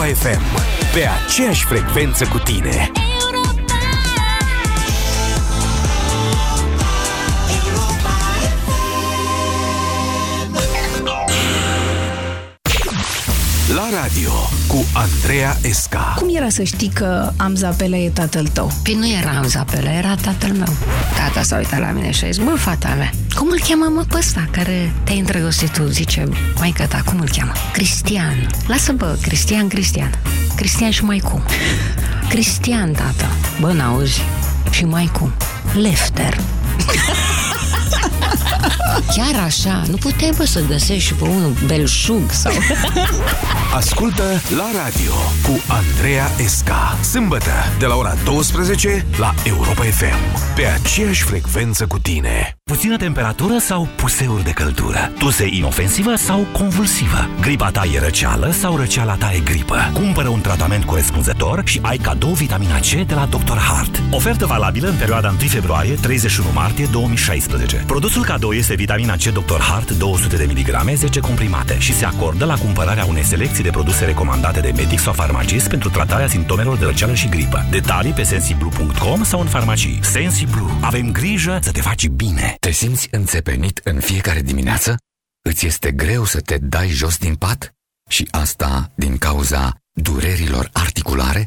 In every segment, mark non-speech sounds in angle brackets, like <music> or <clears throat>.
Europa FM, pe aceeași frecvență cu tine. La radio cu Andreea Esca. Cum era să știi că Amzapele e tatăl tău? Păi nu era Amzapele, era tatăl meu. Tata s-a uitat la mine și a zis, bă, fata mea, cum îl cheamă mă pe ăsta care te-ai îndrăgostit tu? Zice, maică ta, cum îl cheamă? Cristian. Lasă, bă, Cristian, Cristian. Cristian și mai cum? Cristian, tată. Bă, n-auzi? Și mai cum? Lefter. <laughs> Chiar așa, nu puteai bă să găsești și pe unul belșug sau... <laughs> Ascultă la radio cu Andreea Esca. Sâmbătă, de la ora 12 la Europa FM. Pe aceeași frecvență cu tine. Puțină temperatură sau puseuri de căldură? Tuse inofensivă sau convulsivă? Gripa ta e răceală sau răceala ta e gripă? Cumpără un tratament corespunzător și ai cadou vitamina C de la Dr. Hart. Ofertă valabilă în perioada 1 februarie-31 martie 2016. Produsul cadou este vitamina C Dr. Hart 200 de mg 10 comprimate și se acordă la cumpărarea unei selecții de produse recomandate de medic sau farmacist pentru tratarea simptomelor de răceală și gripă. Detalii pe sensiblu.com sau în farmacii. Sensiblu. Avem grijă să te faci bine. Te simți înțepenit în fiecare dimineață? Îți este greu să te dai jos din pat? Și asta din cauza durerilor articulare?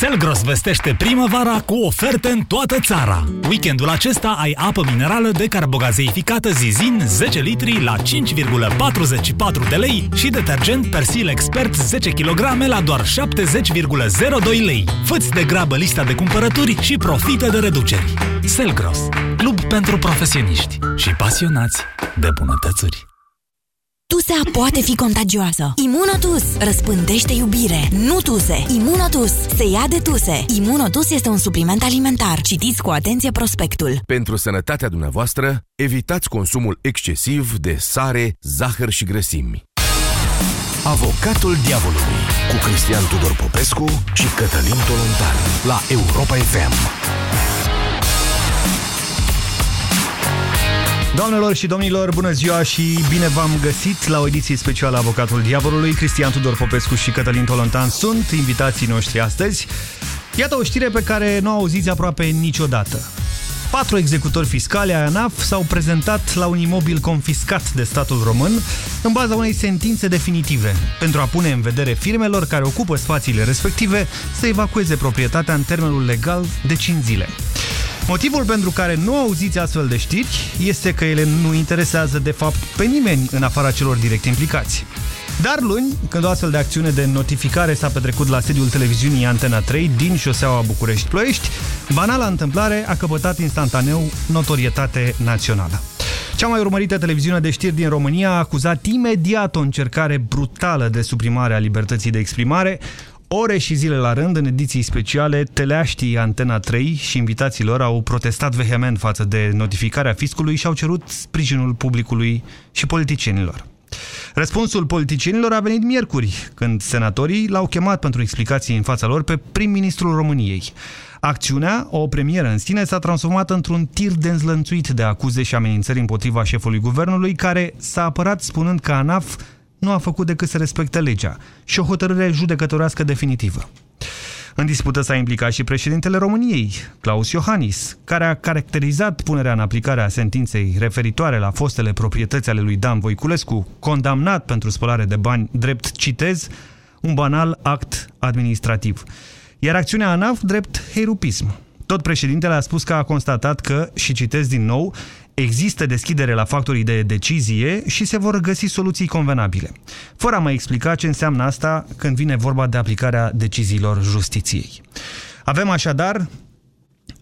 Selgros vestește primăvara cu oferte în toată țara. Weekendul acesta ai apă minerală decarbogazeificată Zizin 10 litri la 5,44 de lei și detergent Persil Expert 10 kg la doar 70,02 lei. Făți de grabă lista de cumpărături și profită de reduceri. Selgros, club pentru profesioniști și pasionați de bunătățuri. Tusea poate fi contagioasă. Imunotus răspândește iubire. Nu tuse. Imunotus se ia de tuse. Imunotus este un supliment alimentar. Citiți cu atenție prospectul. Pentru sănătatea dumneavoastră, evitați consumul excesiv de sare, zahăr și grăsimi. Avocatul diavolului cu Cristian Tudor Popescu și Cătălin Tolontan la Europa FM. Doamnelor și domnilor, bună ziua și bine v-am găsit la o ediție specială Avocatul Diavolului. Cristian Tudor Popescu și Cătălin Tolontan sunt invitații noștri astăzi. Iată o știre pe care nu o auziți aproape niciodată. Patru executori fiscali ai ANAF s-au prezentat la un imobil confiscat de statul român în baza unei sentințe definitive pentru a pune în vedere firmelor care ocupă spațiile respective să evacueze proprietatea în termenul legal de 5 zile. Motivul pentru care nu auziți astfel de știri este că ele nu interesează de fapt pe nimeni în afara celor direct implicați. Dar luni, când o astfel de acțiune de notificare s-a petrecut la sediul televiziunii Antena 3 din șoseaua București-Ploiești, banala întâmplare a căpătat instantaneu notorietate națională. Cea mai urmărită televiziune de știri din România a acuzat imediat o încercare brutală de suprimare a libertății de exprimare, Ore și zile la rând, în ediții speciale, teleaștii Antena 3 și invitații lor au protestat vehement față de notificarea fiscului și au cerut sprijinul publicului și politicienilor. Răspunsul politicienilor a venit miercuri, când senatorii l-au chemat pentru explicații în fața lor pe prim-ministrul României. Acțiunea, o premieră în sine, s-a transformat într-un tir de înzlănțuit de acuze și amenințări împotriva șefului guvernului, care s-a apărat spunând că ANAF nu a făcut decât să respecte legea și o hotărâre judecătorească definitivă. În dispută s-a implicat și președintele României, Claus Iohannis, care a caracterizat punerea în aplicare a sentinței referitoare la fostele proprietăți ale lui Dan Voiculescu, condamnat pentru spălare de bani drept, citez, un banal act administrativ. Iar acțiunea ANAF drept herupism. Tot președintele a spus că a constatat că, și citez din nou, Există deschidere la factorii de decizie și se vor găsi soluții convenabile. Fără a mai explica ce înseamnă asta când vine vorba de aplicarea deciziilor justiției. Avem așadar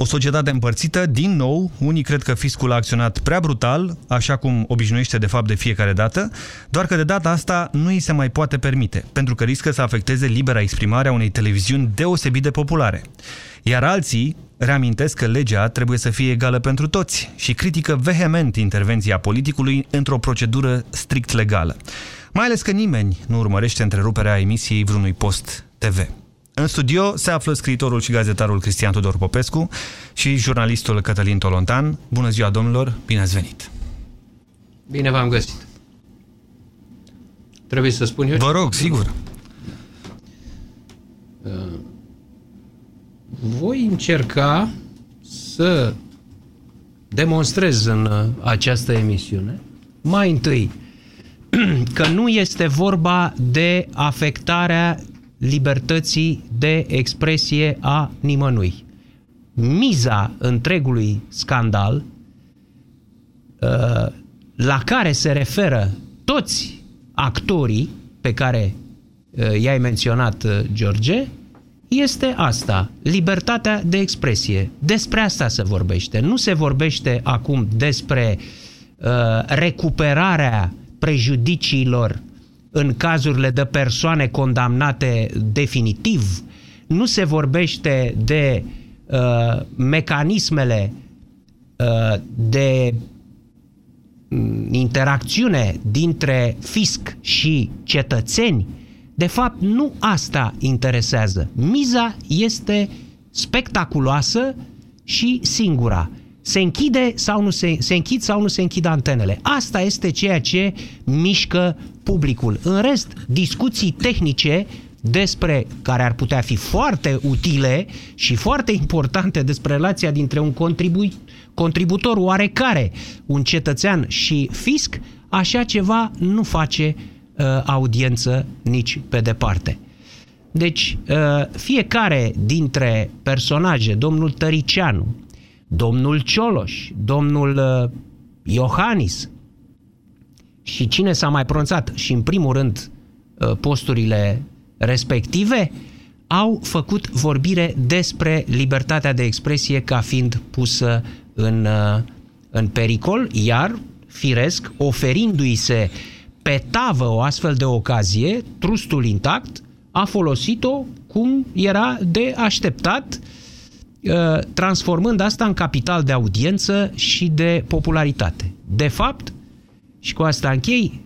O societate împărțită, din nou, unii cred că fiscul a acționat prea brutal, așa cum obișnuiește de fapt de fiecare dată, doar că de data asta nu îi se mai poate permite, pentru că riscă să afecteze libera exprimare a unei televiziuni deosebit de populare. Iar alții reamintesc că legea trebuie să fie egală pentru toți și critică vehement intervenția politicului într-o procedură strict legală. Mai ales că nimeni nu urmărește întreruperea emisiei vreunui post TV. În studio se află scriitorul și gazetarul Cristian Tudor Popescu și jurnalistul Cătălin Tolontan. Bună ziua, domnilor! Bine ați venit! Bine v-am găsit! Trebuie să spun eu? Vă rog, sigur! Uh, voi încerca să demonstrez în uh, această emisiune mai întâi <clears throat> că nu este vorba de afectarea libertății de expresie a nimănui. Miza întregului scandal uh, la care se referă toți actorii pe care uh, i-ai menționat, uh, George, este asta, libertatea de expresie. Despre asta se vorbește. Nu se vorbește acum despre uh, recuperarea prejudiciilor în cazurile de persoane condamnate definitiv, nu se vorbește de uh, mecanismele uh, de mm, interacțiune dintre fisc și cetățeni, de fapt nu asta interesează. Miza este spectaculoasă și singura se închide sau nu se, se închid sau nu se închid antenele. Asta este ceea ce mișcă publicul. În rest, discuții tehnice despre care ar putea fi foarte utile și foarte importante despre relația dintre un contribu- contributor oarecare, un cetățean și fisc, așa ceva nu face uh, audiență nici pe departe. Deci, uh, fiecare dintre personaje, domnul Tăricianu, domnul Cioloș, domnul uh, Iohannis și cine s-a mai pronunțat și în primul rând uh, posturile respective au făcut vorbire despre libertatea de expresie ca fiind pusă în, uh, în pericol, iar, firesc, oferindu-i se pe tavă o astfel de ocazie, trustul intact a folosit-o cum era de așteptat uh, Uh, transformând asta în capital de audiență și de popularitate. De fapt, și cu asta închei,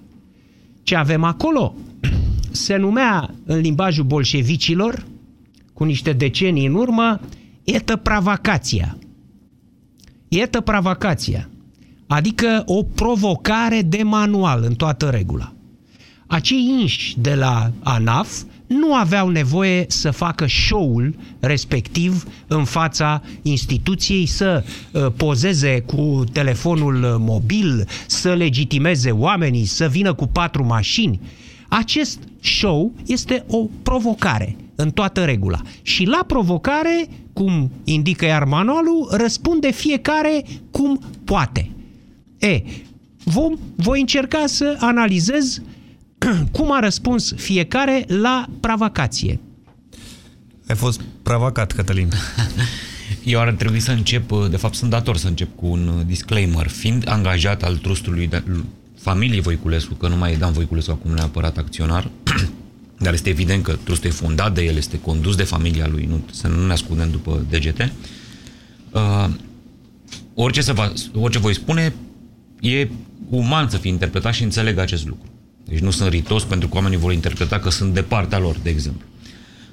ce avem acolo <clears throat> se numea în limbajul bolșevicilor, cu niște decenii în urmă, etă pravacația. Etă pravacația. Adică o provocare de manual în toată regula. Acei inși de la ANAF nu aveau nevoie să facă show-ul respectiv în fața instituției, să uh, pozeze cu telefonul mobil, să legitimeze oamenii, să vină cu patru mașini. Acest show este o provocare în toată regula. Și la provocare, cum indică iar manualul, răspunde fiecare cum poate. E, vom, voi încerca să analizez <clears throat> cum a răspuns fiecare la pravacație. Ai fost pravacat, Cătălin. <laughs> Eu ar trebui să încep, de fapt sunt dator să încep cu un disclaimer. Fiind angajat al trustului de, familiei Voiculescu, că nu mai e Dan Voiculescu acum neapărat acționar, <clears throat> dar este evident că trustul e fondat de el, este condus de familia lui, nu, să nu ne ascundem după degete. Uh, orice, se va, orice voi spune, e uman să fie interpretat și înțeleg acest lucru. Deci nu sunt ritos pentru că oamenii vor interpreta că sunt de partea lor, de exemplu.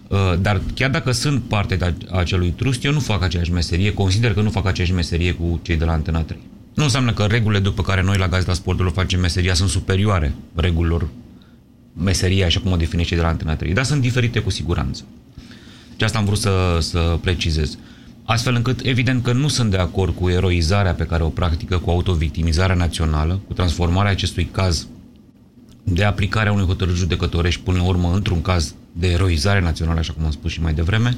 Uh, dar chiar dacă sunt parte de acelui trust, eu nu fac aceeași meserie, consider că nu fac aceeași meserie cu cei de la Antena 3. Nu înseamnă că regulile după care noi la Gazeta Sportului facem meseria sunt superioare regulilor meseria așa cum o definește cei de la Antena 3, dar sunt diferite cu siguranță. Și asta am vrut să, să precizez. Astfel încât, evident că nu sunt de acord cu eroizarea pe care o practică cu autovictimizarea națională, cu transformarea acestui caz de aplicarea unui hotărâri judecătorești până la urmă într-un caz de eroizare națională, așa cum am spus și mai devreme.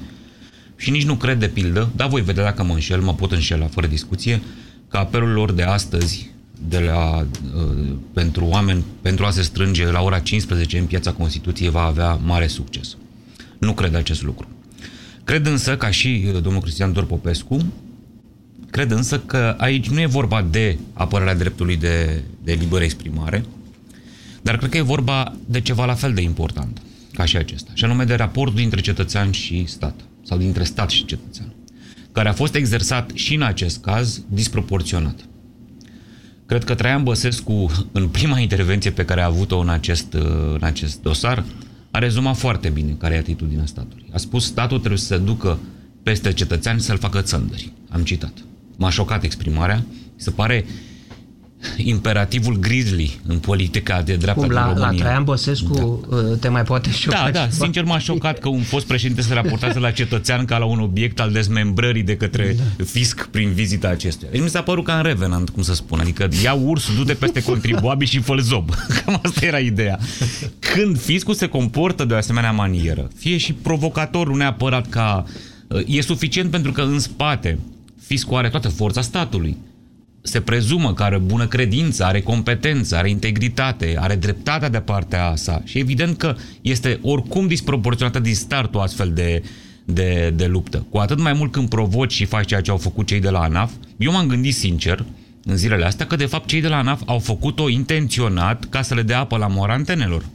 Și nici nu cred de pildă, dar voi vedea dacă mă înșel, mă pot înșela fără discuție, că apelul lor de astăzi de la, uh, pentru oameni, pentru a se strânge la ora 15 în piața Constituției va avea mare succes. Nu cred acest lucru. Cred însă, ca și uh, domnul Cristian Dor Popescu, Cred însă că aici nu e vorba de apărarea dreptului de, de liberă exprimare, dar cred că e vorba de ceva la fel de important ca și acesta, și anume de raportul dintre cetățean și stat, sau dintre stat și cetățean, care a fost exersat și în acest caz disproporționat. Cred că Traian Băsescu, în prima intervenție pe care a avut-o în acest, în acest dosar, a rezumat foarte bine care e atitudinea statului. A spus statul trebuie să se ducă peste cetățean să-l facă țăndări. Am citat. M-a șocat exprimarea. Se pare imperativul grizzly în politica de dreapta Cum din la, România. la Traian Băsescu da. te mai poate șoca Da, da, ceva? sincer m-a șocat că un fost președinte se raportează la cetățean ca la un obiect al dezmembrării de către da. fisc prin vizita acestuia. Deci mi s-a părut ca în Revenant, cum să spun. Adică ia urs, du-te peste contribuabil și fă zob. <laughs> Cam asta era ideea. Când fiscul se comportă de o asemenea manieră, fie și provocator, nu neapărat ca... E suficient pentru că în spate fiscul are toată forța statului se prezumă că are bună credință, are competență, are integritate, are dreptatea de partea sa și evident că este oricum disproporționată din start o astfel de, de, de luptă. Cu atât mai mult când provoci și faci ceea ce au făcut cei de la ANAF, eu m-am gândit sincer în zilele astea că de fapt cei de la ANAF au făcut-o intenționat ca să le dea apă la mora antenelor.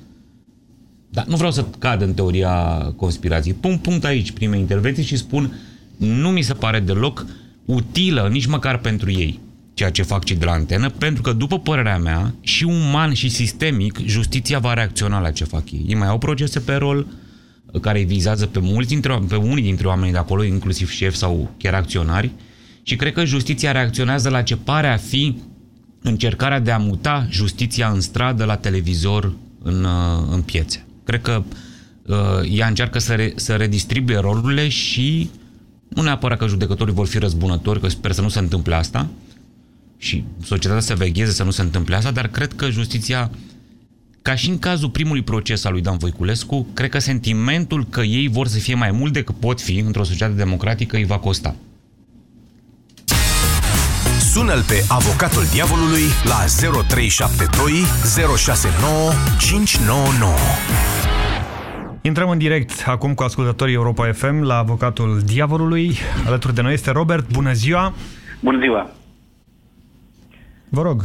Dar nu vreau să cad în teoria conspirației. Pun punct aici prime intervenții și spun nu mi se pare deloc utilă nici măcar pentru ei ceea ce fac cei de la antenă, pentru că, după părerea mea, și uman și sistemic, justiția va reacționa la ce fac ei. Ei mai au procese pe rol care îi vizează pe, mulți dintre, pe unii dintre oamenii de acolo, inclusiv șefi sau chiar acționari, și cred că justiția reacționează la ce pare a fi încercarea de a muta justiția în stradă, la televizor, în, în piețe. Cred că uh, ea încearcă să, re, să redistribuie rolurile și nu neapărat că judecătorii vor fi răzbunători, că sper să nu se întâmple asta, și societatea să vegheze să nu se întâmple asta, dar cred că justiția, ca și în cazul primului proces al lui Dan Voiculescu, cred că sentimentul că ei vor să fie mai mult decât pot fi într-o societate democratică îi va costa. Sună-l pe avocatul diavolului la 0372 069 599. Intrăm în direct acum cu ascultătorii Europa FM la avocatul diavolului. Alături de noi este Robert. Bună ziua! Bună ziua! Vă rog.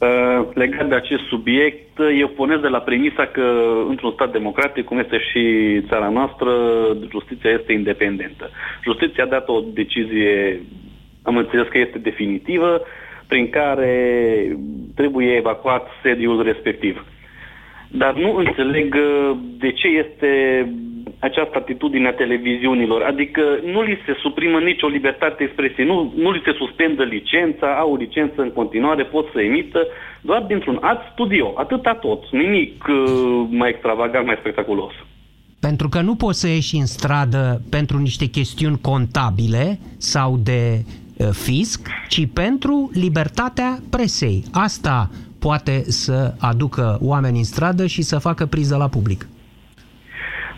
Uh, legat de acest subiect, eu pornesc de la premisa că într-un stat democratic, cum este și țara noastră, justiția este independentă. Justiția a dat o decizie, am înțeles că este definitivă, prin care trebuie evacuat sediul respectiv. Dar nu înțeleg de ce este această atitudine a televiziunilor. Adică nu li se suprimă nicio libertate de expresie, nu, nu li se suspendă licența, au licență în continuare, pot să emită, doar dintr-un alt studio. Atâta tot. Nimic uh, mai extravagant, mai spectaculos. Pentru că nu poți să ieși în stradă pentru niște chestiuni contabile sau de uh, fisc, ci pentru libertatea presei. Asta poate să aducă oameni în stradă și să facă priză la public.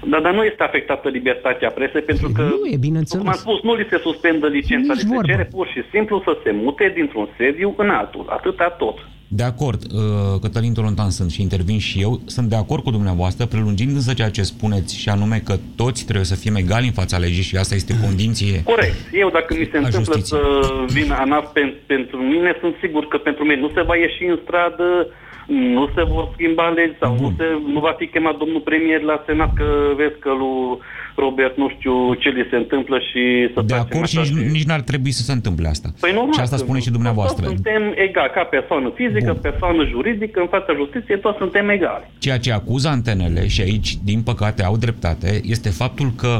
Da, dar nu este afectată libertatea presei pentru că, nu e, bineînțeles. cum am spus, nu li se suspendă licența, li se vorba. cere pur și simplu să se mute dintr-un sediu în altul. Atâta tot. De acord, uh, Cătălin Tolontan sunt și intervin și eu, sunt de acord cu dumneavoastră, prelungind însă ceea ce spuneți și anume că toți trebuie să fim egali în fața legii și asta este condiție. <clears throat> Corect. Eu dacă mi se A întâmplă justiției. să vină ANAF pen, pentru mine, sunt sigur că pentru mine nu se va ieși în stradă, nu se vor schimba legi sau nu, se, nu va fi chemat domnul premier la Senat că vezi că lui Robert nu știu ce li se întâmplă și să De facem acord și așa. nici, nici n-ar trebui să se întâmple asta. Păi normal, și asta că spune și dumneavoastră. Toți suntem egali, ca persoană fizică, Bun. persoană juridică, în fața justiției, toți suntem egali. Ceea ce acuză antenele, și aici, din păcate, au dreptate, este faptul că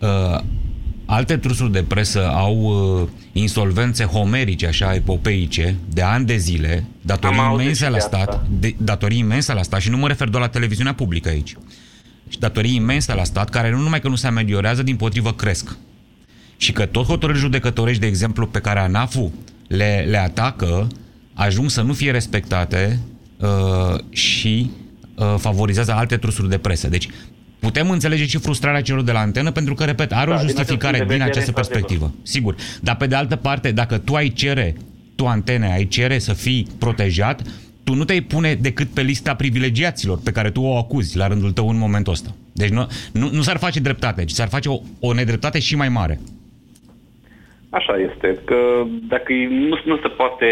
uh, alte trusuri de presă au uh, insolvențe homerice, așa, epopeice, de ani de zile, datorii Am auzit imense și la de stat, asta. de, datorii imense la stat, și nu mă refer doar la televiziunea publică aici, și datorii imense la stat, care nu numai că nu se ameliorează, din potrivă cresc. Și că tot hotărâri judecătorești, de exemplu, pe care ANAF-ul le, le atacă, ajung să nu fie respectate uh, și uh, favorizează alte trusuri de presă. Deci putem înțelege și frustrarea celor de la antenă, pentru că, repet, are Da, o din justificare acest punct de din vedere, această într-adevăr. perspectivă. Sigur. Dar pe de altă parte, dacă tu ai cere, tu antene, ai cere să fii protejat, tu nu te-ai pune decât pe lista privilegiaților pe care tu o acuzi la rândul tău în momentul ăsta. Deci nu, nu, nu s-ar face dreptate, ci s-ar face o, o nedreptate și mai mare. Așa este, că dacă nu, nu se poate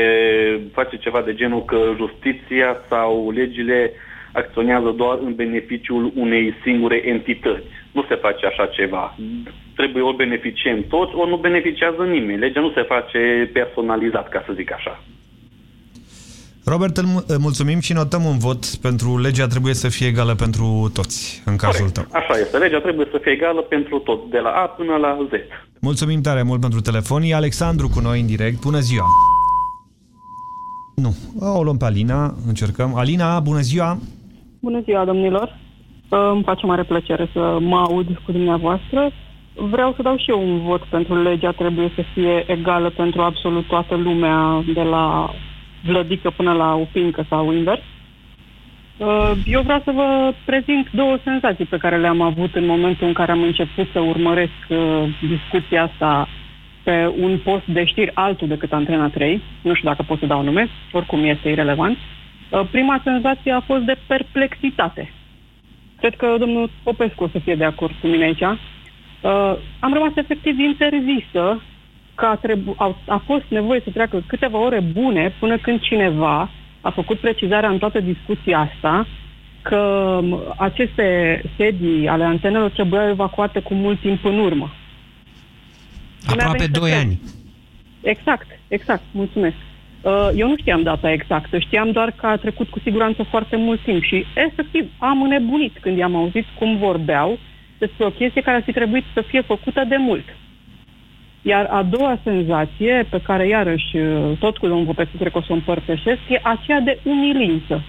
face ceva de genul că justiția sau legile acționează doar în beneficiul unei singure entități. Nu se face așa ceva. Trebuie ori beneficiem toți, ori nu beneficiază nimeni. Legea nu se face personalizat, ca să zic așa. Robert, îl mulțumim și notăm un vot pentru legea trebuie să fie egală pentru toți, în cazul Corect. tău. Așa este. Legea trebuie să fie egală pentru toți, de la A până la Z. Mulțumim tare mult pentru telefon. E Alexandru cu noi în direct. Bună ziua! Nu, o luăm pe Alina, încercăm. Alina, bună ziua! Bună ziua, domnilor! Uh, Îmi face mare plăcere să mă aud cu dumneavoastră. Vreau să dau și eu un vot pentru legea trebuie să fie egală pentru absolut toată lumea, de la vlădică până la upincă sau invers. Uh, Eu vreau să vă prezint două senzații pe care le-am avut în momentul în care am început să urmăresc uh, discuția asta pe un post de știri altul decât Antena 3. Nu știu dacă pot să dau nume, oricum este irelevant. Uh, Prima senzație a fost de perplexitate. Cred că domnul Popescu o să fie de acord cu mine aici. Uh, am rămas efectiv interzisă că a, trebu- a, a fost nevoie să treacă câteva ore bune până când cineva a făcut precizarea în toată discuția asta că m, aceste sedii ale antenelor trebuiau evacuate cu mult timp în urmă. Mi-a Aproape venit să 2 cred. ani. Exact, exact, mulțumesc. Uh, Eu nu știam data exactă, știam doar că a trecut cu siguranță foarte mult timp și efectiv am înnebunit când i-am auzit cum vorbeau despre o chestie care ar fi trebuit să fie făcută de mult. Iar a doua senzație, pe care iarăși uh, tot cu domnul Popescu cred că o să o împărtășesc, e aceea de umilință.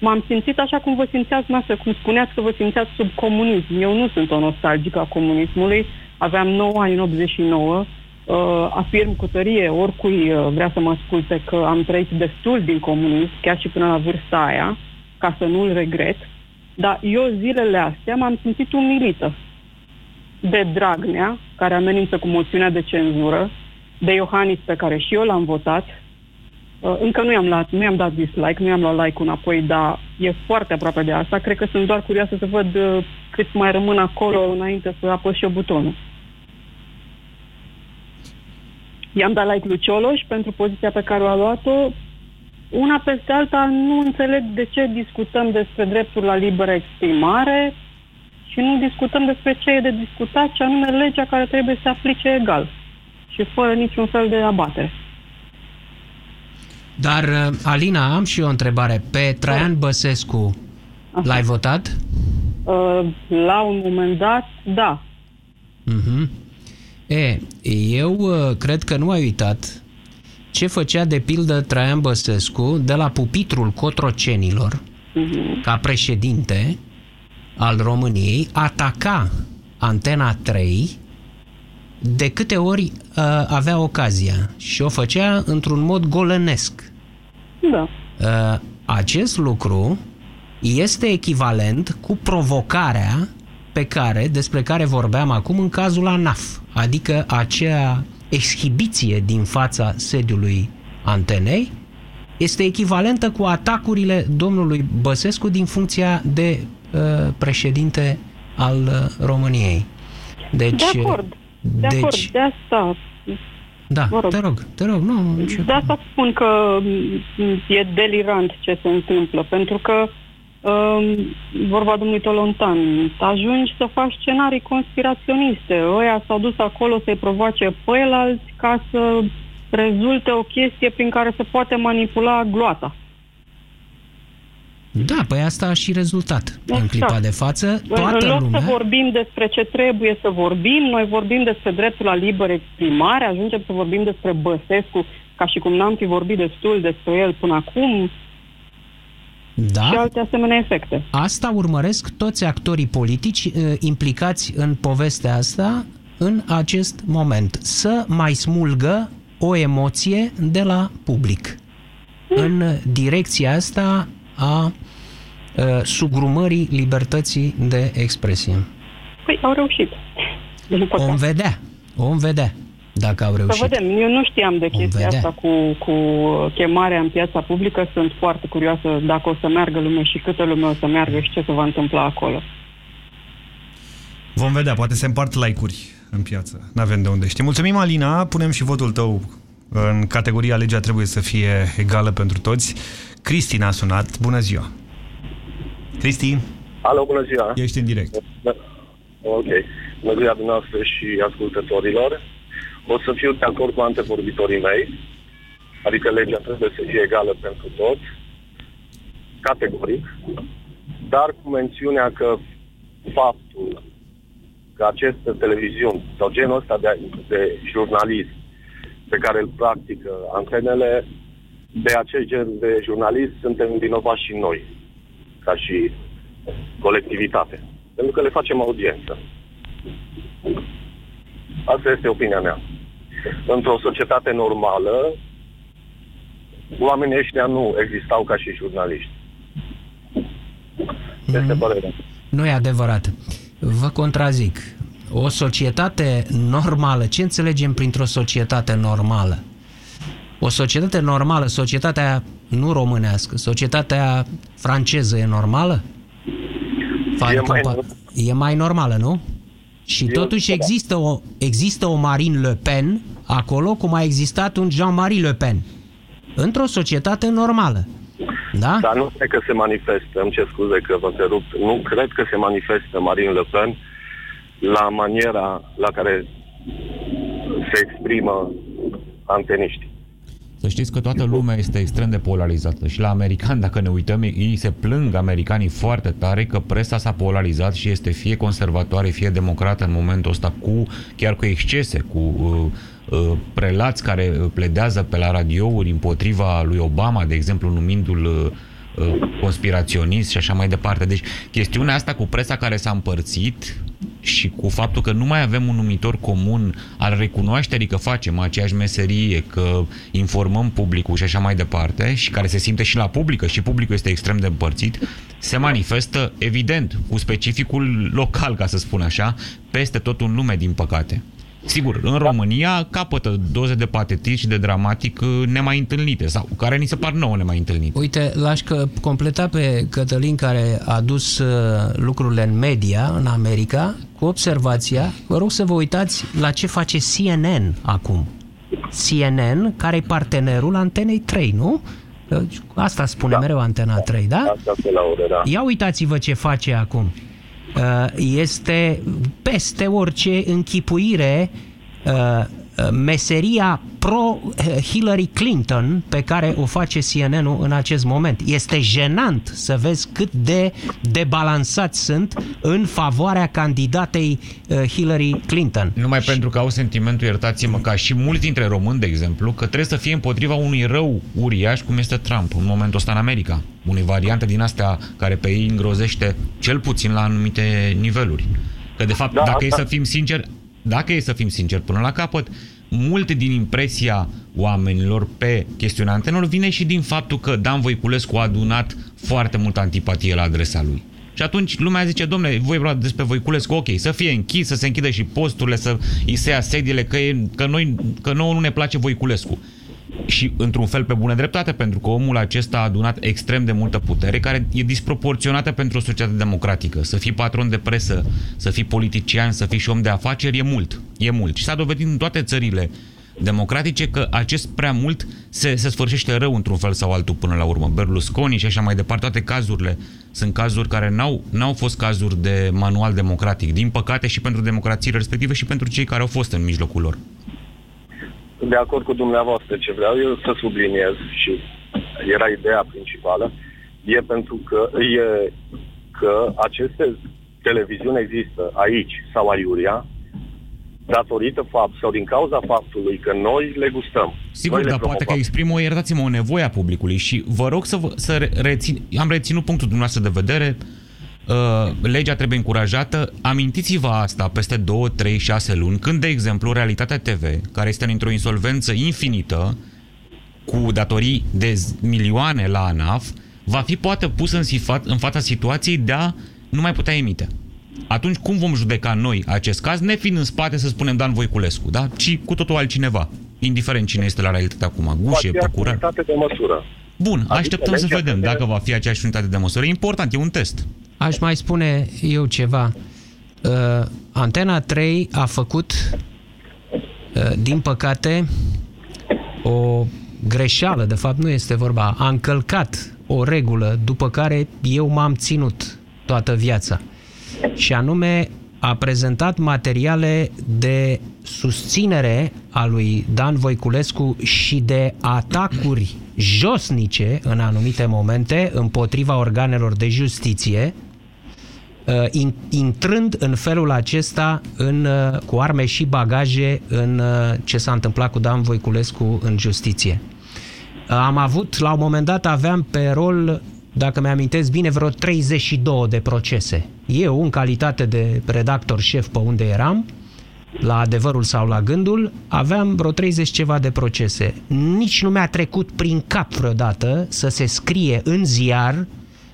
M-am simțit așa cum vă simțeați noastră, cum spuneați că vă simțeați sub comunism. Eu nu sunt o nostalgică a comunismului, aveam 9 ani în 89, uh, afirm cu tărie oricui uh, vrea să mă asculte că am trăit destul din comunism, chiar și până la vârsta aia, ca să nu-l regret, dar eu zilele astea m-am simțit umilită de Dragnea, care amenință cu moțiunea de cenzură, de Iohannis, pe care și eu l-am votat. Uh, Încă nu i-am, luat, nu i-am dat dislike, nu i-am luat like înapoi, dar e foarte aproape de asta. Cred că sunt doar curioasă să văd uh, cât mai rămân acolo înainte să apăs și eu butonul. I-am dat like lui Cioloș pentru poziția pe care o a luat-o. Una peste alta nu înțeleg de ce discutăm despre dreptul la liberă exprimare și nu discutăm despre ce e de discutat, ce anume legea care trebuie să se aplice egal și fără niciun fel de abatere. Dar, uh, Alina, am și eu o întrebare. Pe Traian Băsescu l-ai votat? Uh, La un moment dat, da. Mhm. E, eu uh, cred că nu ai uitat ce făcea de pildă Traian Băsescu de la pupitrul cotrocenilor ca președinte al României, ataca Antena 3 de câte ori uh, avea ocazia și o făcea într-un mod golănesc. Da. Uh, acest lucru este echivalent cu provocarea pe care, despre care vorbeam acum în cazul ANAF, adică acea exhibiție din fața sediului antenei, este echivalentă cu atacurile domnului Băsescu din funcția de uh, președinte al uh, României. Deci, de acord, de deci, acord, de asta. Da, Mă rog. te rog, te rog, nu... Ce... De asta spun că m, e delirant ce se întâmplă, pentru că um, vorba domnului Tolontan, ajungi să faci scenarii conspiraționiste. Ăia s-au dus acolo să-i provoace pe alți ca să rezulte o chestie prin care se poate manipula gloata. Da, păi asta a și rezultat în clipa de față. în Toată loc lumea... să vorbim despre ce trebuie să vorbim, noi vorbim despre dreptul la liberă exprimare, ajungem să vorbim despre Băsescu, ca și cum n-am fi vorbit destul despre el până acum Da? și alte asemenea efecte. Asta urmăresc toți actorii politici eh, implicați în povestea asta în acest moment. Să mai smulgă o emoție de la public. În direcția asta a eh, sugrumării libertății de expresie. Păi, au reușit. Om vedea, om vedea dacă au Să reușit. vedem. Eu nu știam de chestia vedea. asta cu, cu chemarea în piața publică. Sunt foarte curioasă dacă o să meargă lume și câtă lume o să meargă și ce se va întâmpla acolo. Vom vedea, poate se împart like-uri în piață. N-avem de unde ști. Mulțumim, Alina. Punem și votul tău în categoria legea trebuie să fie egală pentru toți. Cristina a sunat. Bună ziua! Cristi? Alo, bună ziua! Ești în direct. Ok. Bună ziua dumneavoastră și ascultătorilor. O să fiu de acord cu antevorbitorii mei. Adică legea trebuie să fie egală pentru toți. Categoric. Dar cu mențiunea că faptul că aceste televiziuni sau genul ăsta de, de jurnalism pe care îl practică antenele, de acest gen de jurnalist suntem vinovați și noi, ca și colectivitate. Pentru că le facem audiență. Asta este opinia mea. Într-o societate normală, oamenii ăștia nu existau ca și jurnaliști. Este Mm. părerea. Nu e adevărat. Vă contrazic. O societate normală, ce înțelegem printr-o societate normală? O societate normală, societatea nu românească, societatea franceză e normală? Fa- E mai compa- e mai normală, nu? Și Eu- totuși da. există o, există o Marine Le Pen acolo, cum a existat un Jean-Marie Le Pen. Într-o societate normală. Da? Dar nu cred că se manifestă, îmi cer scuze că vă întrerup, nu cred că se manifestă Marine Le Pen la maniera la care se exprimă anteniștii. Să știți că toată lumea este extrem de polarizată și la americani, dacă ne uităm, ei se plâng americanii foarte tare că presa s-a polarizat și este fie conservatoare, fie democrată în momentul ăsta, cu chiar cu excese, cu uh, uh, prelați care uh, pledează pe la radiouri împotriva lui Obama, de exemplu, numindu-l uh, uh, conspiraționist și așa mai departe. Deci chestiunea asta cu presa care s-a împărțit și cu faptul că nu mai avem un numitor comun al recunoașterii că facem aceeași meserie, că informăm publicul și așa mai departe și care se simte și la publică și publicul este extrem de împărțit, se manifestă evident cu specificul local, ca să spun așa, peste tot în lume, din păcate. Sigur, în România capătă doze de patetism și de dramatic uh, nemai întâlnite sau care ni se par nouă nemai întâlnite. Uite, l-aș că completa pe Cătălin care a dus uh, lucrurile în media, în America, cu observația, vă rog să vă uitați la ce face CNN acum. CNN, care e partenerul Antenei 3, nu? Uh, Asta spune da. mereu Antena 3, da? Asta se laudă, da. Ia uitați-vă ce face acum. Uh, Este peste orice închipuire uh, uh, meseria pro-Hillary Clinton pe care o face CNN-ul în acest moment. Este jenant să vezi cât de debalansați sunt în favoarea candidatei uh, Hillary Clinton. Numai pentru că au sentimentul, iertați-mă, ca și mulți dintre români, de exemplu, că trebuie să fie împotriva unui rău uriaș cum este Trump în momentul ăsta în America. Unei variante din astea care pe ei îngrozește cel puțin la anumite niveluri. Că de fapt, Da, dacă e asta- să fim sinceri, dacă e să fim sinceri până la capăt, multe din impresia oamenilor pe chestiunea antenelor vine și din faptul că Dan Voiculescu a adunat foarte multă antipatie la adresa lui. Și atunci lumea zice, domnule, voi vorba despre Voiculescu, ok, să fie închis, să se închidă și posturile, să îi se ia sediile, că, e, că, noi, că nouă nu ne place Voiculescu. Și într-un fel pe bună dreptate, pentru că omul acesta a adunat extrem de multă putere, care e disproporționată pentru o societate democratică. Să fii patron de presă, să fii politician, să fii și om de afaceri, e mult. E mult. Și s-a dovedit în toate țările democratice că acest prea mult se, se sfârșește rău într-un fel sau altul până la urmă. Berlusconi și așa mai departe, toate cazurile sunt cazuri care n-au, n-au fost cazuri de manual democratic. Din păcate și pentru democrațiile respective și pentru cei care au fost în mijlocul lor. De acord cu dumneavoastră ce vreau eu să subliniez și era ideea principală, e pentru că e că aceste televiziuni există aici sau aiurea datorită fapt sau din cauza faptului că noi le gustăm. Sigur, noi le dar poate că promovăm. exprimă, o, iertați-mă, o nevoie a publicului și vă rog să, vă, să re- rețin, am reținut punctul dumneavoastră de vedere, uh, legea trebuie încurajată, amintiți-vă asta peste 2, 3, 6 luni, când, de exemplu, Realitatea TV, care este într-o insolvență infinită, cu datorii de z- milioane la ANAF, va fi poate pus în, sifa- în fața situației de a nu mai putea emite. Atunci cum vom judeca noi acest caz, nefiind în spate să spunem Dan Voiculescu, da? ci cu totul altcineva, indiferent cine este la realitate acum, Gușe, Poate Păcură. unitate de măsură. Bun, Adică așteptăm să legea vedem trebuie- dacă va fi aceeași unitate de măsură. E important, e un test. Aș mai spune eu ceva. uh, Antena 3 a făcut, uh, din păcate, o greșeală, de fapt nu este vorba, a încălcat o regulă după care eu m-am ținut toată viața. Și anume a prezentat materiale de susținere a lui Dan Voiculescu și de atacuri josnice în anumite momente împotriva organelor de justiție, uh, intrând în felul acesta în, uh, cu arme și bagaje în uh, ce s-a întâmplat cu Dan Voiculescu în justiție. Am avut, la un moment dat aveam pe rol dacă mi-amintesc bine, vreo 32 de procese. Eu, în calitate de redactor șef pe unde eram, la adevărul sau la gândul, aveam vreo 30 ceva de procese. Nici nu mi-a trecut prin cap vreodată să se scrie în ziar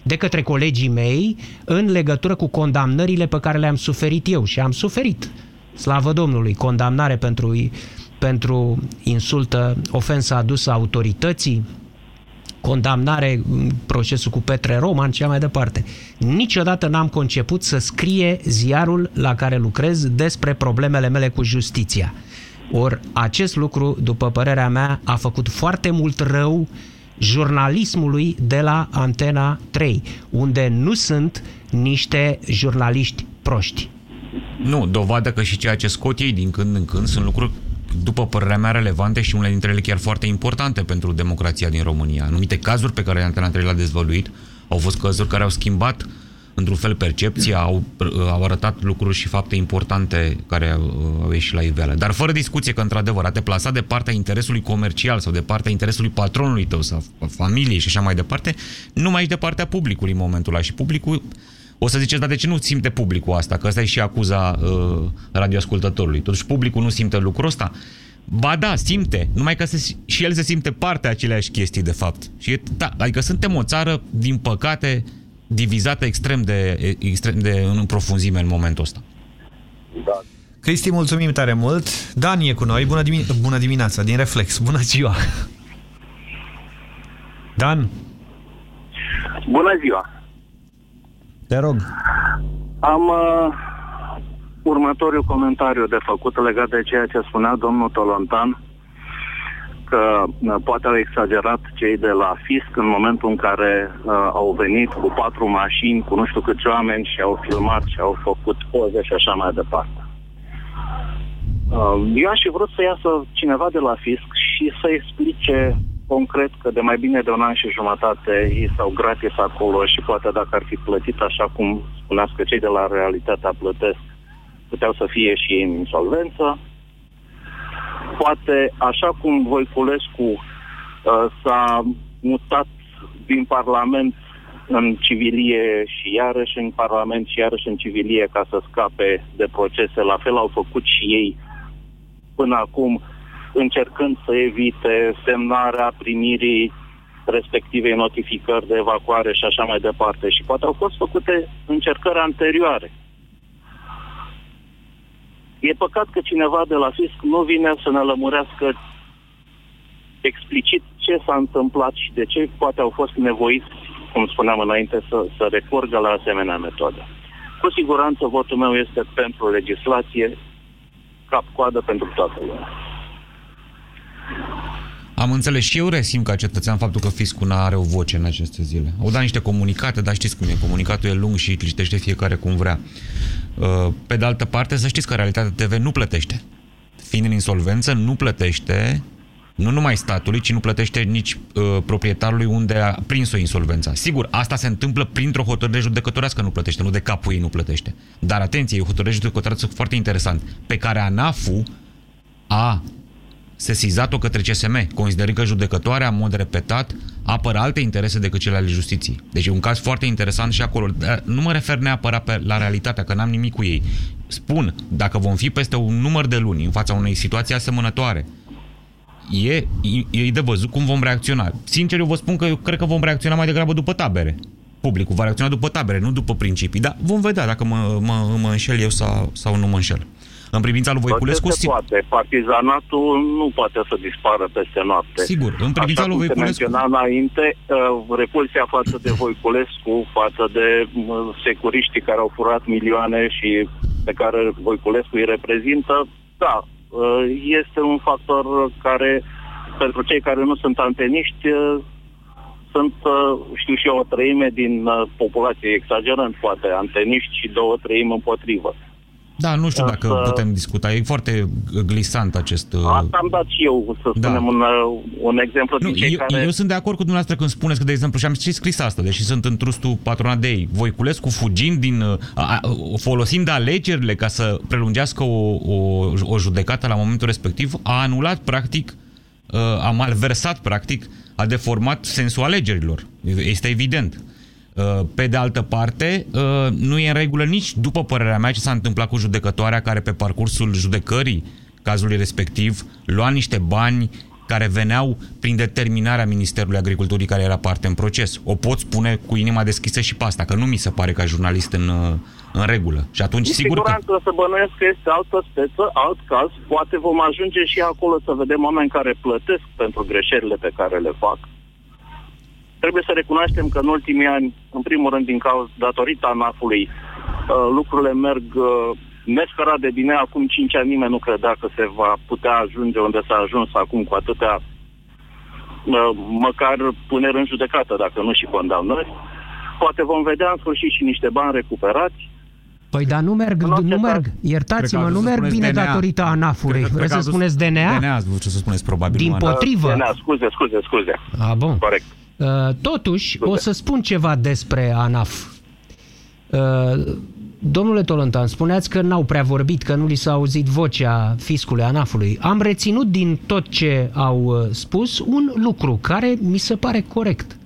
de către colegii mei în legătură cu condamnările pe care le-am suferit eu și am suferit. Slavă Domnului, condamnare pentru, pentru insultă, ofensă adusă autorității, condamnare, procesul cu Petre Roman și mai departe. Niciodată n-am conceput să scrie ziarul la care lucrez despre problemele mele cu justiția. Ori acest lucru, după părerea mea, a făcut foarte mult rău jurnalismului de la Antena 3, unde nu sunt niște jurnaliști proști. Nu, dovadă că și ceea ce scot ei din când în când sunt lucruri după părerea mea, relevante și unele dintre ele chiar foarte importante pentru democrația din România. Anumite cazuri pe care Antena 3 le-a dezvăluit au fost cazuri care au schimbat într-un fel percepția, au, au arătat lucruri și fapte importante care au ieșit la iveală. Dar fără discuție că, într-adevăr, a te plasa de partea interesului comercial sau de partea interesului patronului tău sau familiei și așa mai departe, nu mai ești de partea publicului în momentul ăla. Și publicul o să ziceți, dar de ce nu simte publicul asta? Că asta e și acuza uh, radioascultătorului. Totuși publicul nu simte lucrul ăsta. Ba da, simte, numai că se, și el se simte parte a aceleași chestii, de fapt. Și, da, adică suntem o țară, din păcate, divizată extrem de, extrem de în profunzime în momentul ăsta. Da. Cristi, mulțumim tare mult. Dan e cu noi. Bună, dimine Bună dimineața, din Reflex. Bună ziua! Dan? Bună ziua! Te rog. Am uh, următorul comentariu de făcut legat de ceea ce spunea domnul Tolontan, că uh, poate au exagerat cei de la FISC în momentul în care uh, au venit cu patru mașini, cu nu știu câți oameni și au filmat și au făcut poze și așa mai departe. Uh, eu aș fi vrut să iasă cineva de la FISC și să explice concret că de mai bine de un an și jumătate ei s-au gratis acolo și poate dacă ar fi plătit așa cum spuneați că cei de la Realitatea plătesc, puteau să fie și în insolvență. Poate așa cum Voiculescu uh, s-a mutat din Parlament în civilie și iarăși în Parlament și iarăși în civilie ca să scape de procese, la fel au făcut și ei până acum încercând să evite semnarea primirii respectivei notificări de evacuare și așa mai departe. Și poate au fost făcute încercări anterioare. E păcat că cineva de la FISC nu vine să ne lămurească explicit ce s-a întâmplat și de ce poate au fost nevoiți, cum spuneam înainte, să, să recurgă la asemenea metodă. Cu siguranță votul meu este pentru legislație, cap-coadă pentru toată lumea. Am înțeles și eu resimt ca cetățean faptul că fiscul are o voce în aceste zile. Au dat niște comunicate, dar știți cum e, comunicatul e lung și îl citește fiecare cum vrea. Uh, pe de altă parte, să știți că Realitatea TV nu plătește. Fiind în insolvență, nu plătește nu numai statului, ci nu plătește nici uh, proprietarului unde a prins-o insolvența. Sigur, asta se întâmplă printr-o hotărâre judecătorească nu plătește, nu de capul ei nu plătește. Dar atenție, e o hotărâre judecătorească foarte interesant, pe care ANAF-ul a sesizat-o către CSM, considerând că judecătoarea, în mod repetat, apără alte interese decât cele ale justiției. Deci e un caz foarte interesant și acolo. Dar nu mă refer neapărat pe, la realitatea, că n-am nimic cu ei. Spun, dacă vom fi peste un număr de luni în fața unei situații asemănătoare, e, e, e de văzut cum vom reacționa. Sincer, eu vă spun că eu cred că vom reacționa mai degrabă după tabere. Publicul va reacționa după tabere, nu după principii. Dar vom vedea dacă mă, mă, mă înșel eu sau, sau nu mă înșel. În privința lui Voiculescu... Se poate. Partizanatul nu poate să dispară peste noapte. Sigur, în privința Așa lui Voiculescu... menționa înainte, uh, repulsia față de Voiculescu, față de uh, securiștii care au furat milioane și pe care Voiculescu îi reprezintă, da, uh, este un factor care, pentru cei care nu sunt anteniști, uh, sunt, uh, știu și eu, o treime din uh, populație, exagerând poate, anteniști și două treimi împotrivă. Da, nu știu dacă Însă- putem discuta. E foarte glisant acest... uh, Asta am dat și eu, să Da. spunem, un, uh, un exemplu Nu, din cei eu, care... eu sunt de acord cu dumneavoastră când spuneți că, de exemplu, și am și scris asta, deși sunt în trustul patronat de ei, Voiculescu fugind din, uh, a, a, folosind alegerile ca să prelungească o, o, o judecată la momentul respectiv, a anulat, practic, uh, a malversat, practic, a deformat sensul alegerilor. Este evident. Uh, Pe de altă parte, uh, nu e în regulă nici, după părerea mea, ce s-a întâmplat cu judecătoarea care pe parcursul judecării cazului respectiv lua niște bani care veneau prin determinarea Ministerului Agriculturii care era parte în proces. O pot spune cu inima deschisă și pe asta, că nu mi se pare ca jurnalist în, uh, în regulă. Și atunci, Cu sigur că... siguranță să bănuiesc că este altă speță, alt caz. Poate vom ajunge și acolo să vedem oameni care plătesc pentru greșelile pe care le fac. Trebuie să recunoaștem că în ultimii ani, în primul rând din cauza, datorită ANAF-ului, uh, lucrurile merg uh, nescărat de bine. Acum 5 ani nimeni nu credea că se va putea ajunge unde s-a ajuns acum cu atâtea uh, măcar puneri în judecată, dacă nu și condamnări. Poate vom vedea în sfârșit și niște bani recuperați. Păi dar nu merg, nu merg, iertați-mă, Cred că nu ați vrut să merg spuneți bine DNA. datorită ANAF-ului. Cred că- Vreți cred să că ați spuneți vrut- DNA? DNA ați vrut să spuneți probabil. Din nu ANAF. potrivă. DNA, scuze, scuze, scuze. A, bun. Corect. Uh, totuși, o să spun ceva despre ANAF. Uh, domnule Tolontan, spuneați că n-au prea vorbit, că nu li s-a auzit vocea fiscului ANAF-ului. Am reținut din tot ce au uh, spus un lucru care mi se pare corect.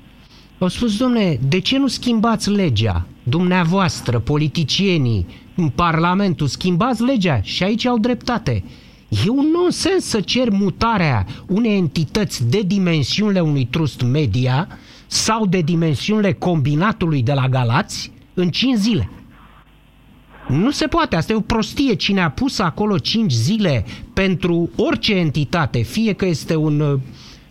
Au spus, domne, de ce nu schimbați legea? Dumneavoastră, politicienii, în Parlamentul, schimbați legea și aici au dreptate. E un nonsens să cer mutarea unei entități de dimensiunile unui trust media sau de dimensiunile combinatului de la Galați în 5 zile. Nu se poate, asta e o prostie. Cine a pus acolo 5 zile pentru orice entitate, fie că este un, uh,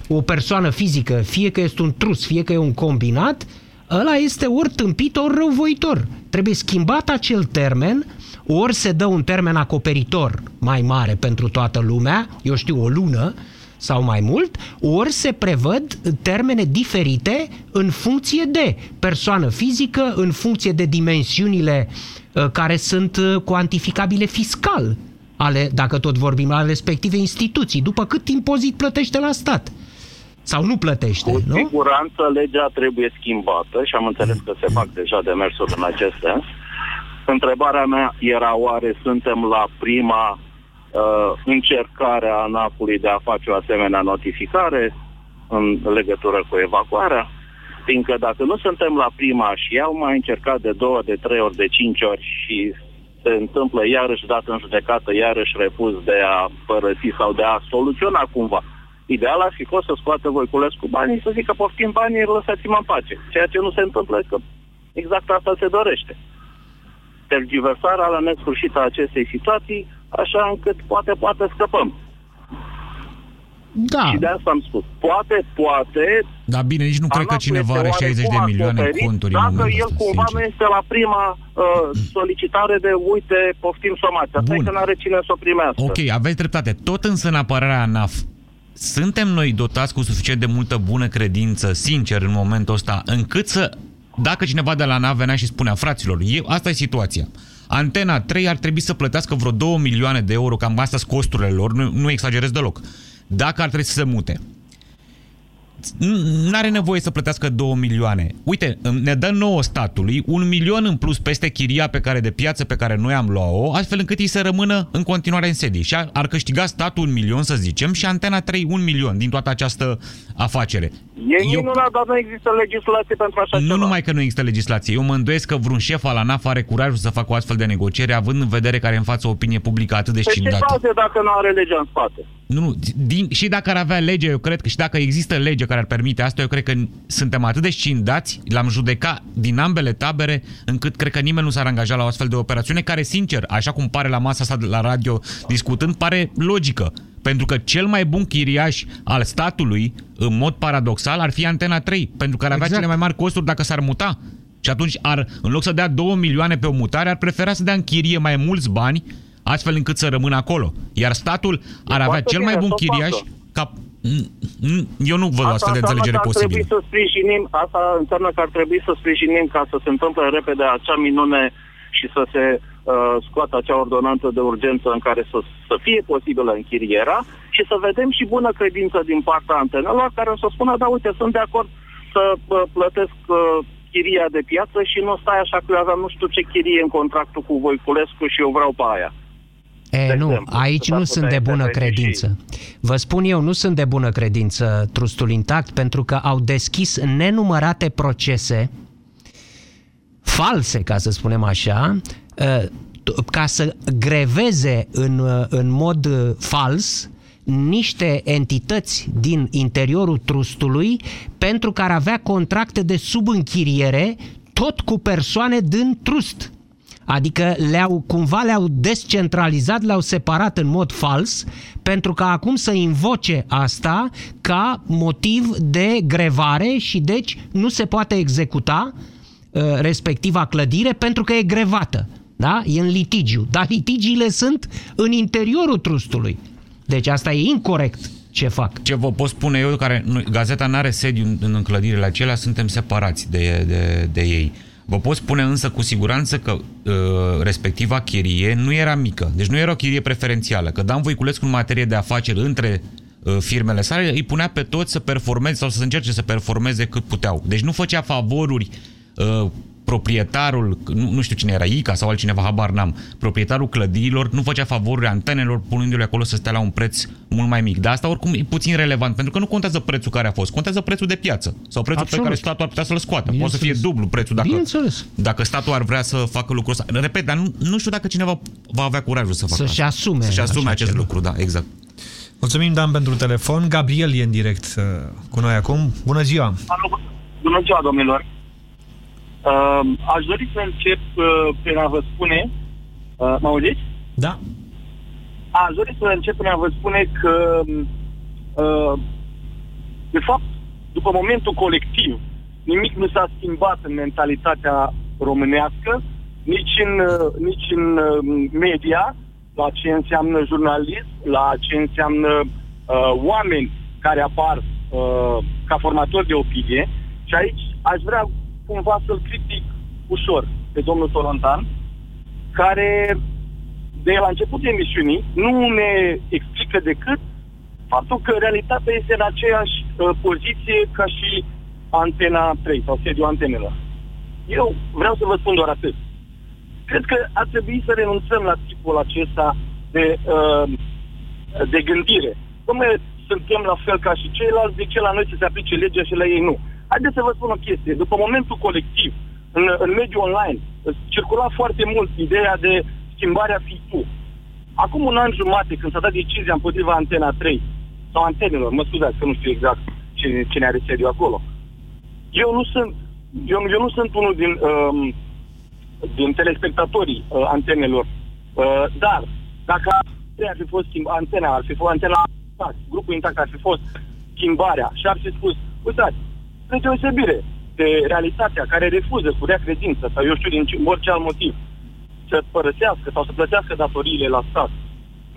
o persoană fizică, fie că este un trus, fie că e un combinat, ăla este ori tâmpit, ori răuvoitor. Trebuie schimbat acel termen, ori se dă un termen acoperitor mai mare pentru toată lumea, eu știu, o lună, sau mai mult, ori se prevăd termene diferite în funcție de persoană fizică, în funcție de dimensiunile uh, care sunt uh, cuantificabile fiscal, ale, dacă tot vorbim, ale respective instituții, după cât impozit plătește la stat. Sau nu plătește, Cu nu? siguranță legea trebuie schimbată și am înțeles că se fac deja demersuri în acest sens. Întrebarea mea era oare suntem la prima uh, încercare a ANAP-ului de a face o asemenea notificare în legătură cu evacuarea? Fiindcă dacă nu suntem la prima și au mai încercat de două, de trei ori, de cinci ori și se întâmplă iarăși dat în judecată, iarăși refuz de a părăsi sau de a soluționa cumva. Ideal ar fi fost să scoată Voiculescu banii să zică poftim banii, lăsați-mă în pace. Ceea ce nu se întâmplă, că exact asta se dorește. Tergiversarea la nesfârșit a acestei situații, așa încât poate, poate scăpăm. Da. Și de asta am spus. Poate, poate... Da, bine, nici nu cred că ANAF cineva este are 60 de oarecum milioane în acoperit conturi în Dacă momentul el ăsta, cumva sincer. nu este la prima uh, solicitare de uite, poftim somați. Asta e Bun. că n-are cine să o primească. Ok, aveți dreptate. Tot însă în apărarea ANAF, suntem noi dotați cu suficient de multă bună credință, sincer, în momentul ăsta, încât să, dacă cineva de la ANAF venea și spunea, fraților, e, asta e situația. Antena 3 ar trebui să plătească vreo 2 milioane de euro, cam astea sunt costurile lor, nu, nu exagerez deloc. Dacă ar trebui să se mute. Nu are nevoie să plătească 2 milioane. Uite, ne dă nouă statului un milion în plus peste chiria pe care de piață pe care noi am luat-o, astfel încât ei să rămână în continuare în sedii. Și ar, ar câștiga statul un milion, să zicem, și Antena 3 un milion din toată această afacere. E minunat, dar nu există legislație pentru așa Nu ceva. numai că nu există legislație. Eu mă îndoiesc că vreun șef al ANAF are curajul să facă o astfel de negociere, având în vedere care în față o opinie publică atât de Pe ce scindată. cauze dacă nu are legea în spate? Nu, nu, din, și dacă ar avea lege, eu cred că și dacă există lege care ar permite asta, eu cred că suntem atât de scindați, l-am judecat din ambele tabere, încât cred că nimeni nu s-ar angaja la o astfel de operațiune, care, sincer, așa cum pare la masa asta de la radio discutând, pare logică. Pentru că cel mai bun chiriaș al statului, în mod paradoxal, ar fi Antena 3, pentru că ar avea Exact. cele mai mari costuri dacă s-ar muta. Și Și atunci, ar, în loc să dea 2 milioane pe o mutare, ar prefera să dea în chirie mai mulți bani, astfel încât să rămână acolo. Iar statul ar avea foarte cel mai bine, bun să o chiriaș facă. ca... Eu nu văd o astfel de înseamnă înțelegere că ar posibilă. trebui să sprijinim, asta înseamnă că ar trebui să sprijinim ca să se întâmple repede acea minune și să se uh, scoată acea ordonanță de urgență în care să, să fie posibilă închirierea și să vedem și bună credință din partea antenelor care o să spună, da, uite, sunt de acord să uh, plătesc uh, chiria de piață și nu stai așa că eu aveam nu știu ce chirie în contractul cu Voiculescu și eu vreau pe aia. E, nu, exemplu, aici s-ar nu putea sunt de bună interveni credință. Vă spun eu, nu sunt de bună credință trustul intact pentru că au deschis nenumărate procese false, ca să spunem așa, uh, t- ca să greveze în, uh, în mod uh, fals niște entități din interiorul trustului pentru care avea contracte de subînchiriere tot cu persoane din trust. Adică le-au, cumva le-au descentralizat, le-au separat în mod fals, pentru că acum să invoce asta ca motiv de grevare și deci nu se poate executa uh, respectiva clădire pentru că e grevată. Da? E în litigiu. Dar litigiile sunt în interiorul trustului. Deci asta e incorrect ce fac. Ce vă pot spune eu, care nu, gazeta nu are sediu în, în clădirile acelea, suntem separați de, de, de ei. Vă pot spune însă cu siguranță că uh, respectiva chirie nu era mică, deci nu era o chirie preferențială, că Dan Voiculescu în materie de afaceri între uh, firmele sale îi punea pe toți să performeze sau să încerce să performeze cât puteau. Deci nu făcea favoruri uh, proprietarul, nu, nu știu cine era, Ica sau altcineva, habar n-am, proprietarul clădirilor nu făcea favoruri antenelor punându-le acolo să stea la un preț mult mai mic. Dar asta oricum e puțin relevant, pentru că nu contează prețul care a fost, contează prețul de piață sau prețul Absolut. pe care statul ar putea să-l scoată. Poate să fie Bineînțeles. dublu prețul dacă, Bineînțeles. dacă statul ar vrea să facă lucrul ăsta. Repet, dar nu, nu știu dacă cineva va avea curajul să facă Să-și asta. asume Să-și asume așa acest ceva. lucru, da, exact. Mulțumim, Dan, pentru telefon. Gabriel e în direct uh, cu noi acum. Bună ziua! Alo, bună ziua, domnilor. Uh, aș dori să încep uh, prin a vă spune... Uh, mă auziți? Da. Aș dori să încep prin a vă spune că, uh, de fapt, după momentul colectiv, nimic nu s-a schimbat în mentalitatea românească, nici în, uh, nici în uh, media, la ce înseamnă jurnalism, la ce înseamnă uh, oameni care apar uh, ca formatori de opinie. Și aici aș vrea cumva să-l critic ușor pe domnul Tolontan, care de la începutul emisiunii nu ne explică decât faptul că realitatea este în aceeași uh, poziție ca și antena 3 sau sediul antenelor. Eu vreau să vă spun doar atât. Cred că ar trebui să renunțăm la tipul acesta de, uh, de gândire. Dom'le, suntem la fel ca și ceilalți, de ce la noi să se aplice legea și la ei nu? Haideți să vă spun o chestie. După momentul colectiv, în, în mediul online, circula foarte mult ideea de schimbarea FITU. Acum un an jumate, când s-a dat decizia împotriva Antena 3, sau antenelor, mă scuzați că nu știu exact cine, cine are sediu acolo. Eu nu sunt, eu, eu nu sunt unul din, um, din telespectatorii uh, antenelor, uh, dar dacă ar fi fost schimb, antena, ar fi fost antena, grupul intact ar fi fost schimbarea și ar fi spus, uitați, spre deosebire de realitatea care refuză cu rea credință sau eu știu din ce- orice alt motiv să părăsească sau să plătească datoriile la stat.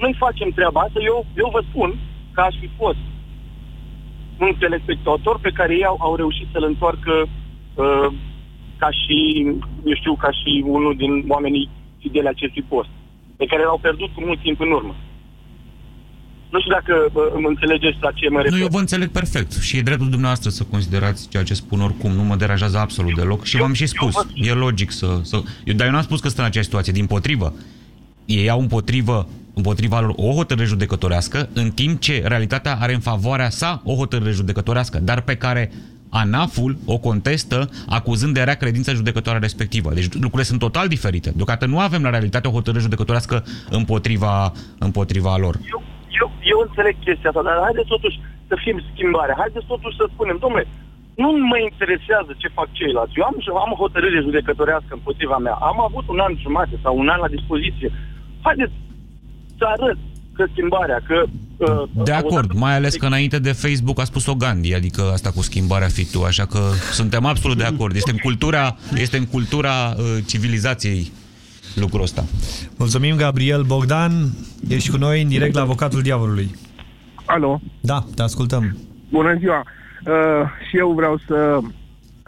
Noi facem treaba asta, eu, eu vă spun că aș fi fost un telespectator pe care ei au, au reușit să-l întoarcă uh, ca și, eu știu, ca și unul din oamenii fideli acestui post, pe care l-au pierdut cu mult timp în urmă. Nu știu dacă uh, îmi înțelegeți la ce mă refer. Nu, eu vă înțeleg perfect și e dreptul dumneavoastră să considerați ceea ce spun oricum, nu mă deranjează absolut deloc și v-am și spus, e logic să... să eu, dar eu n-am spus că sunt în aceeași situație, din potrivă. Ei au împotrivă, împotriva lor o hotărâre judecătorească, în timp ce realitatea are în favoarea sa o hotărâre judecătorească, dar pe care ANAF-ul o contestă acuzând de rea credința judecătoare respectivă. Deci lucrurile sunt total diferite. Deocamdată nu avem la realitate o hotărâre judecătorească împotriva, împotriva lor. Eu, eu, eu înțeleg chestia asta, dar haideți totuși să fim schimbare. Haideți totuși să spunem, domnule, nu mă interesează ce fac ceilalți. Eu am, am o hotărâre judecătorească împotriva mea. Am avut un an jumate sau un an la dispoziție. Haideți să arăt că că schimbarea, că... Uh, De acord, mai ales că înainte de Facebook a spus-o Gandhi, adică asta cu schimbarea fi tu, așa că suntem absolut de acord. Este în cultura, este în cultura uh, civilizației lucrul ăsta. Mulțumim, Gabriel Bogdan. Ești cu noi în direct la Avocatul Diavolului. Alo? Da, te ascultăm. Bună ziua! Uh, și eu vreau să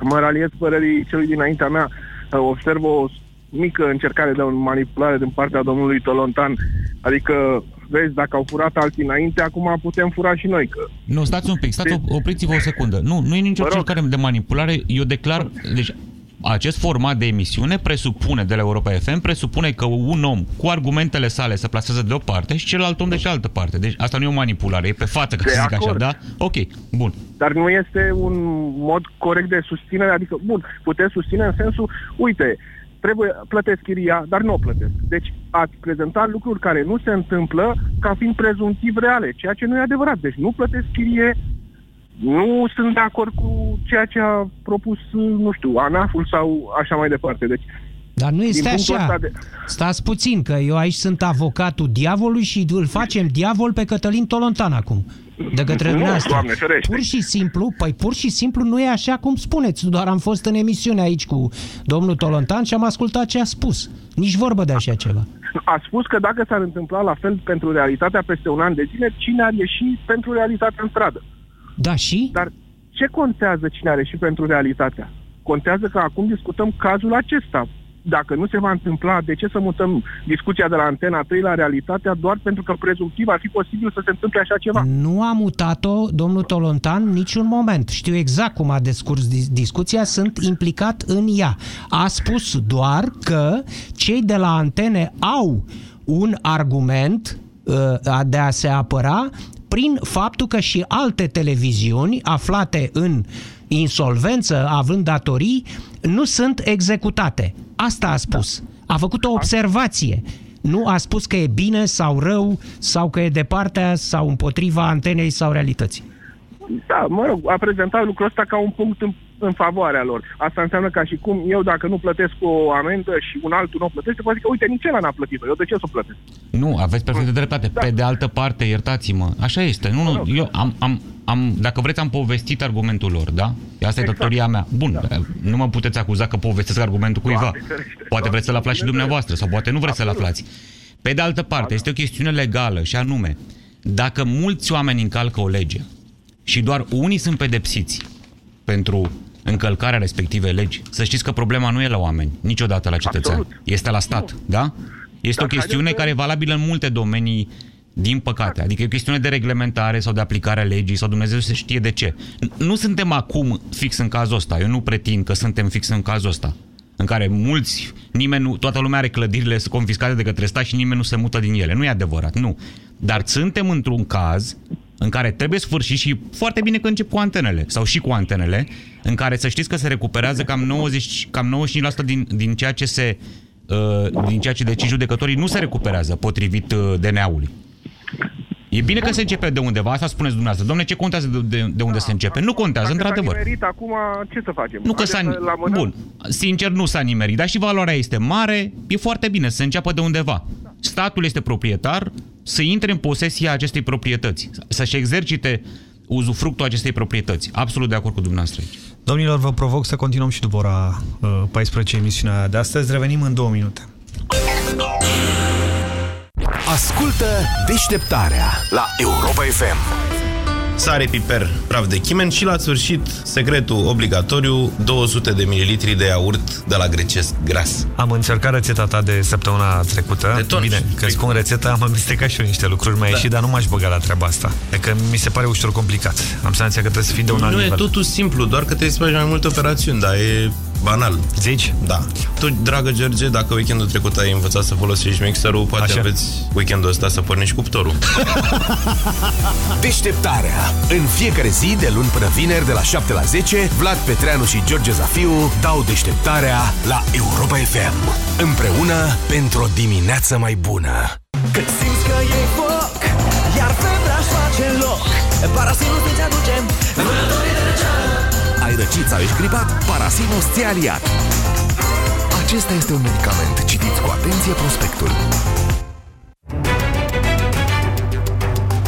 mă raliez părerii celui dinaintea mea. Uh, observ o mică încercare de manipulare din partea domnului Tolontan. Adică, vezi, dacă au furat alții înainte, acum putem fura și noi. Că... Nu, stați un pic, stați, opriți-vă o secundă. Nu, nu e nicio încercare de manipulare. Eu declar, deci acest format de emisiune presupune, de la Europa FM, presupune că un om cu argumentele sale se plasează de o parte și celălalt om de cealaltă parte. Deci asta nu e o manipulare, e pe față, ca De să zic așa, acord. da? Ok, bun. Dar nu este un mod corect de susținere, adică, bun, puteți susține în sensul, uite, trebuie, plătesc chiria, dar nu o plătesc. Deci ați prezentat lucruri care nu se întâmplă ca fiind prezumtiv reale, ceea ce nu e adevărat. Deci nu plătesc chirie, nu sunt de acord cu ceea ce a propus, nu știu, ANAF-ul sau așa mai departe. Deci, Dar nu este din punctul așa. ăsta De... Stați puțin, că eu aici sunt avocatul diavolului și îl facem diavol pe Cătălin Tolontan acum. De către Nu, dumneavoastră. Doamne ferește. Pur și simplu, păi pur și simplu nu e așa cum spuneți. Doar am fost în emisiune aici cu domnul Tolontan și am ascultat ce a spus. Nici vorbă de așa ceva. A spus că dacă s-ar întâmpla la fel pentru realitatea peste un an de zile, cine ar ieși pentru realitatea în stradă? Da, și? Dar ce contează cine are și pentru realitatea? Contează că acum discutăm cazul acesta. Dacă nu se va întâmpla, de ce să mutăm discuția de la Antena 3 la realitatea doar pentru că prezumtiv ar fi posibil să se întâmple așa ceva? Nu a mutat-o domnul Tolontan niciun moment. Știu exact cum a descurs dis- discuția, sunt implicat în ea. A spus doar că cei de la antene au un argument uh, de a se apăra prin faptul că și alte televiziuni aflate în insolvență, având datorii, nu sunt executate. Asta a spus. A făcut o observație. Nu a spus că e bine sau rău, sau că e de partea sau împotriva antenei sau realității. Da, mă rog, a prezentat lucrul ăsta ca un punct în, în favoarea lor. Asta înseamnă ca și cum eu, dacă nu plătesc o amendă și un altul nu o plătește, poate că, uite, nici ăla n-a plătit-o. Eu de ce să o plătesc? Nu, aveți perfectă dreptate. Pe de altă parte, iertați-mă, așa este. Nu, nu, eu am, am, am, dacă vreți, am povestit argumentul lor, da? Asta Exact. e datoria mea. Bun, nu mă puteți acuza că povestesc argumentul cuiva. Doamne ferește, Poate vreți să-l aflați și Doamne dumneavoastră, sau poate nu vreți să-l aflați. Pe de altă parte, este o chestiune legală și anume, dacă mulți oameni încalcă o lege și doar unii sunt pedepsiți pentru încălcarea respectivei legi, să știți că problema nu e la oameni, niciodată la cetățean. Absolut. Este la stat, da? Este Dar o chestiune haideți să- care e valabilă în multe domenii, din păcate. Adică e o chestiune de reglementare sau de aplicare a legii sau Dumnezeu se știe de ce. N- Nu suntem acum fix în cazul ăsta. Eu nu pretind că suntem fix în cazul ăsta în care mulți, nimeni nu, toată lumea are clădirile confiscate de către stat și nimeni nu se mută din ele. Nu e adevărat, nu. Dar suntem într-un caz în care trebuie sfârșit și foarte bine că încep cu antenele sau și cu antenele, în care să știți că se recuperează cam 90, cam 95% din, din ceea ce se uh, din ceea ce decid judecătorii nu se recuperează potrivit uh, DNA-ului. E bine că se începe de undeva, asta spuneți dumneavoastră. Domne, ce contează de, de, de unde se începe? Nu contează, Dacă într-adevăr. s-a nimerit acum, ce să facem? Nu că Haideți s-a... să-l amânăm? Bun, sincer nu s-a nimerit, dar și valoarea este mare, e foarte bine să se înceapă de undeva. Statul este proprietar, să intre în posesia acestei proprietăți, să-și exercite uzufructul acestei proprietăți. Absolut de acord cu dumneavoastră aici. Domnilor, vă provoc să continuăm și după ora uh, 14 emisiunea de astăzi. Revenim în două minute. Ascultă deșteptarea la Europa FM. Sare, piper, praf de chimen și la sfârșit, secretul obligatoriu, 200 de mililitri de iaurt de la grecesc gras. Am încercat rețeta ta de săptămâna trecută. De ton. Bine, că spun rețeta, am amestecat și eu niște lucruri, mai Da. ieșit, dar nu m-aș băga la treaba asta. E că mi se pare ușor complicat. Am senzația că trebuie să fii de un alt Nu e nivel. totul simplu, doar că trebuie să faci mai multe operațiuni, dar e banal. Zici? Da. Tu, dragă George, dacă weekendul trecut ai învățat să folosești mixerul, poate Așa. aveți weekendul ăsta să pornești cuptorul. <laughs> Deșteptarea. În fiecare zi, de luni până vineri, de la 7 la 10, Vlad Petreanu și George Zafiu dau deșteptarea la Europa FM. Împreună pentru o dimineață mai bună. Când simți că e foc Iar febra își face loc Parasinul ți aduce Vânătorii de răceală Ai răcit sau ești gripat? Parasinus ți-a aliat. Acesta este un medicament. Citiți cu atenție prospectul.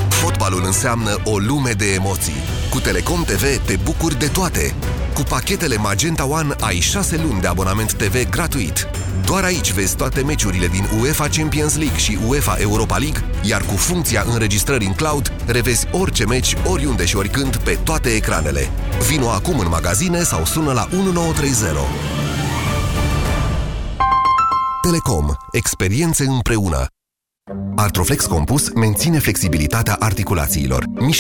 Fotbalul înseamnă o lume de emoții. Cu Telecom TV te bucuri de toate. Cu pachetele Magenta One ai 6 luni de abonament TV gratuit. Doar aici vezi toate meciurile din UEFA Champions League și UEFA Europa League, iar cu funcția înregistrării în cloud, revezi orice meci, oriunde și oricând, pe toate ecranele. Vino acum în magazine sau sună la 1930. Telecom. Experiențe împreună. Artroflex Compus menține flexibilitatea articulațiilor. Mișcă